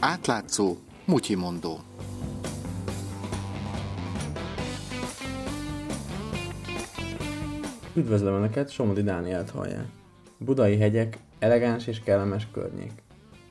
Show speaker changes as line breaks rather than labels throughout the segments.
Átlátszó, mutyimondó.
Üdvözlöm Önöket, Somodi Dánielt hallják. Budai hegyek, elegáns és kellemes környék.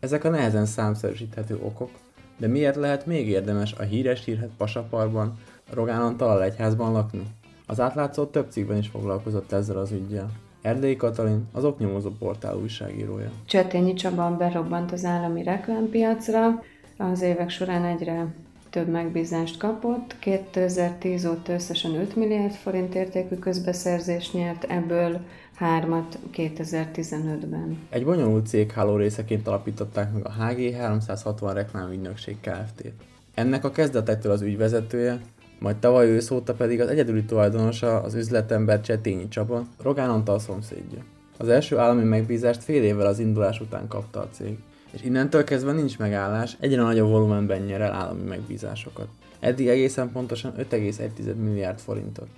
Ezek a nehezen számszerűsíthető okok, de miért lehet még érdemes a híres hírhet Pasaparban, Rogán Antal egyházban lakni? Az átlátszó több cikkben is foglalkozott ezzel az ügyjel. Erdélyi Katalin, az oknyomozó portál újságírója.
Csetényi Csaba berobbant az állami reklámpiacra, az évek során egyre több megbízást kapott. 2010 óta összesen 5 milliárd forint értékű közbeszerzést nyert, ebből hármat 2015-ben.
Egy bonyolult cégháló részeként alapították meg a HG 360 reklámügynökség Kft. Ennek a kezdetektől az ügyvezetője, majd tavaly ősz óta pedig az egyedüli tulajdonosa az üzletember Csetényi Csaba, Rogán Antal szomszédja. Az első állami megbízást fél évvel az indulás után kapta a cég, és innentől kezdve nincs megállás, egyre nagyobb volumenben nyer el állami megbízásokat. Eddig egészen pontosan 5,1 milliárd forintot.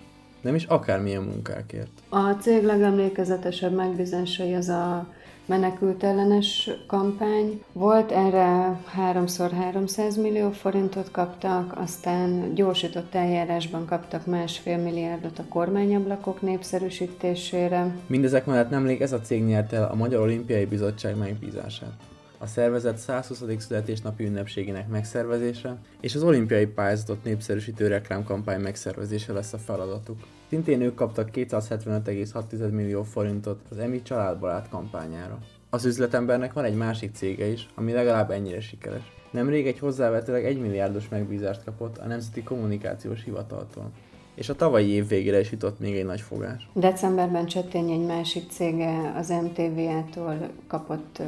Nem is akármilyen munkákért.
A cég legemlékezetesebb megbízásai az a menekült ellenes kampány. Volt erre háromszor 300 millió forintot kaptak, aztán gyorsított eljárásban kaptak másfél milliárdot a kormányablakok népszerűsítésére.
Mindezek mellett nemrég ez a cég nyert el a Magyar Olimpiai Bizottság megbízását a szervezet 120. születésnapi ünnepségének megszervezése és az olimpiai pályázatot népszerűsítő reklámkampány megszervezése lesz a feladatuk. Szintén ők kaptak 275,6 millió forintot az EMI családbarát kampányára. Az üzletembernek van egy másik cége is, ami legalább ennyire sikeres. Nemrég egy hozzávetőleg 1 milliárdos megbízást kapott a Nemzeti Kommunikációs Hivataltól és a tavalyi év végére is jutott még egy nagy fogás.
Decemberben Csettény egy másik cége az MTV-től kapott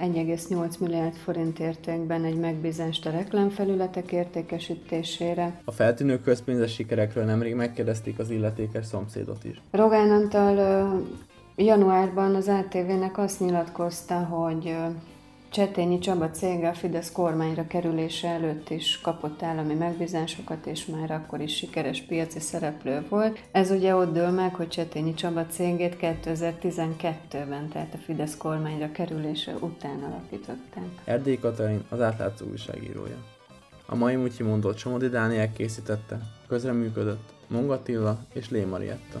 1,8 milliárd forint értékben egy megbízást a reklámfelületek értékesítésére.
A feltűnő közpénzes sikerekről nemrég megkérdezték az illetékes szomszédot is.
Rogán Antal januárban az ATV-nek azt nyilatkozta, hogy Csetényi Csaba cége a Fidesz kormányra kerülése előtt is kapott állami megbízásokat, és már akkor is sikeres piaci szereplő volt. Ez ugye ott dől meg, hogy Csetényi Csaba cégét 2012-ben, tehát a Fidesz kormányra kerülése után alapították.
Erdély Katalin az átlátszó újságírója. A mai Mutyi mondott Somodi Dániel készítette, közreműködött Mongatilla és Lé Marietta.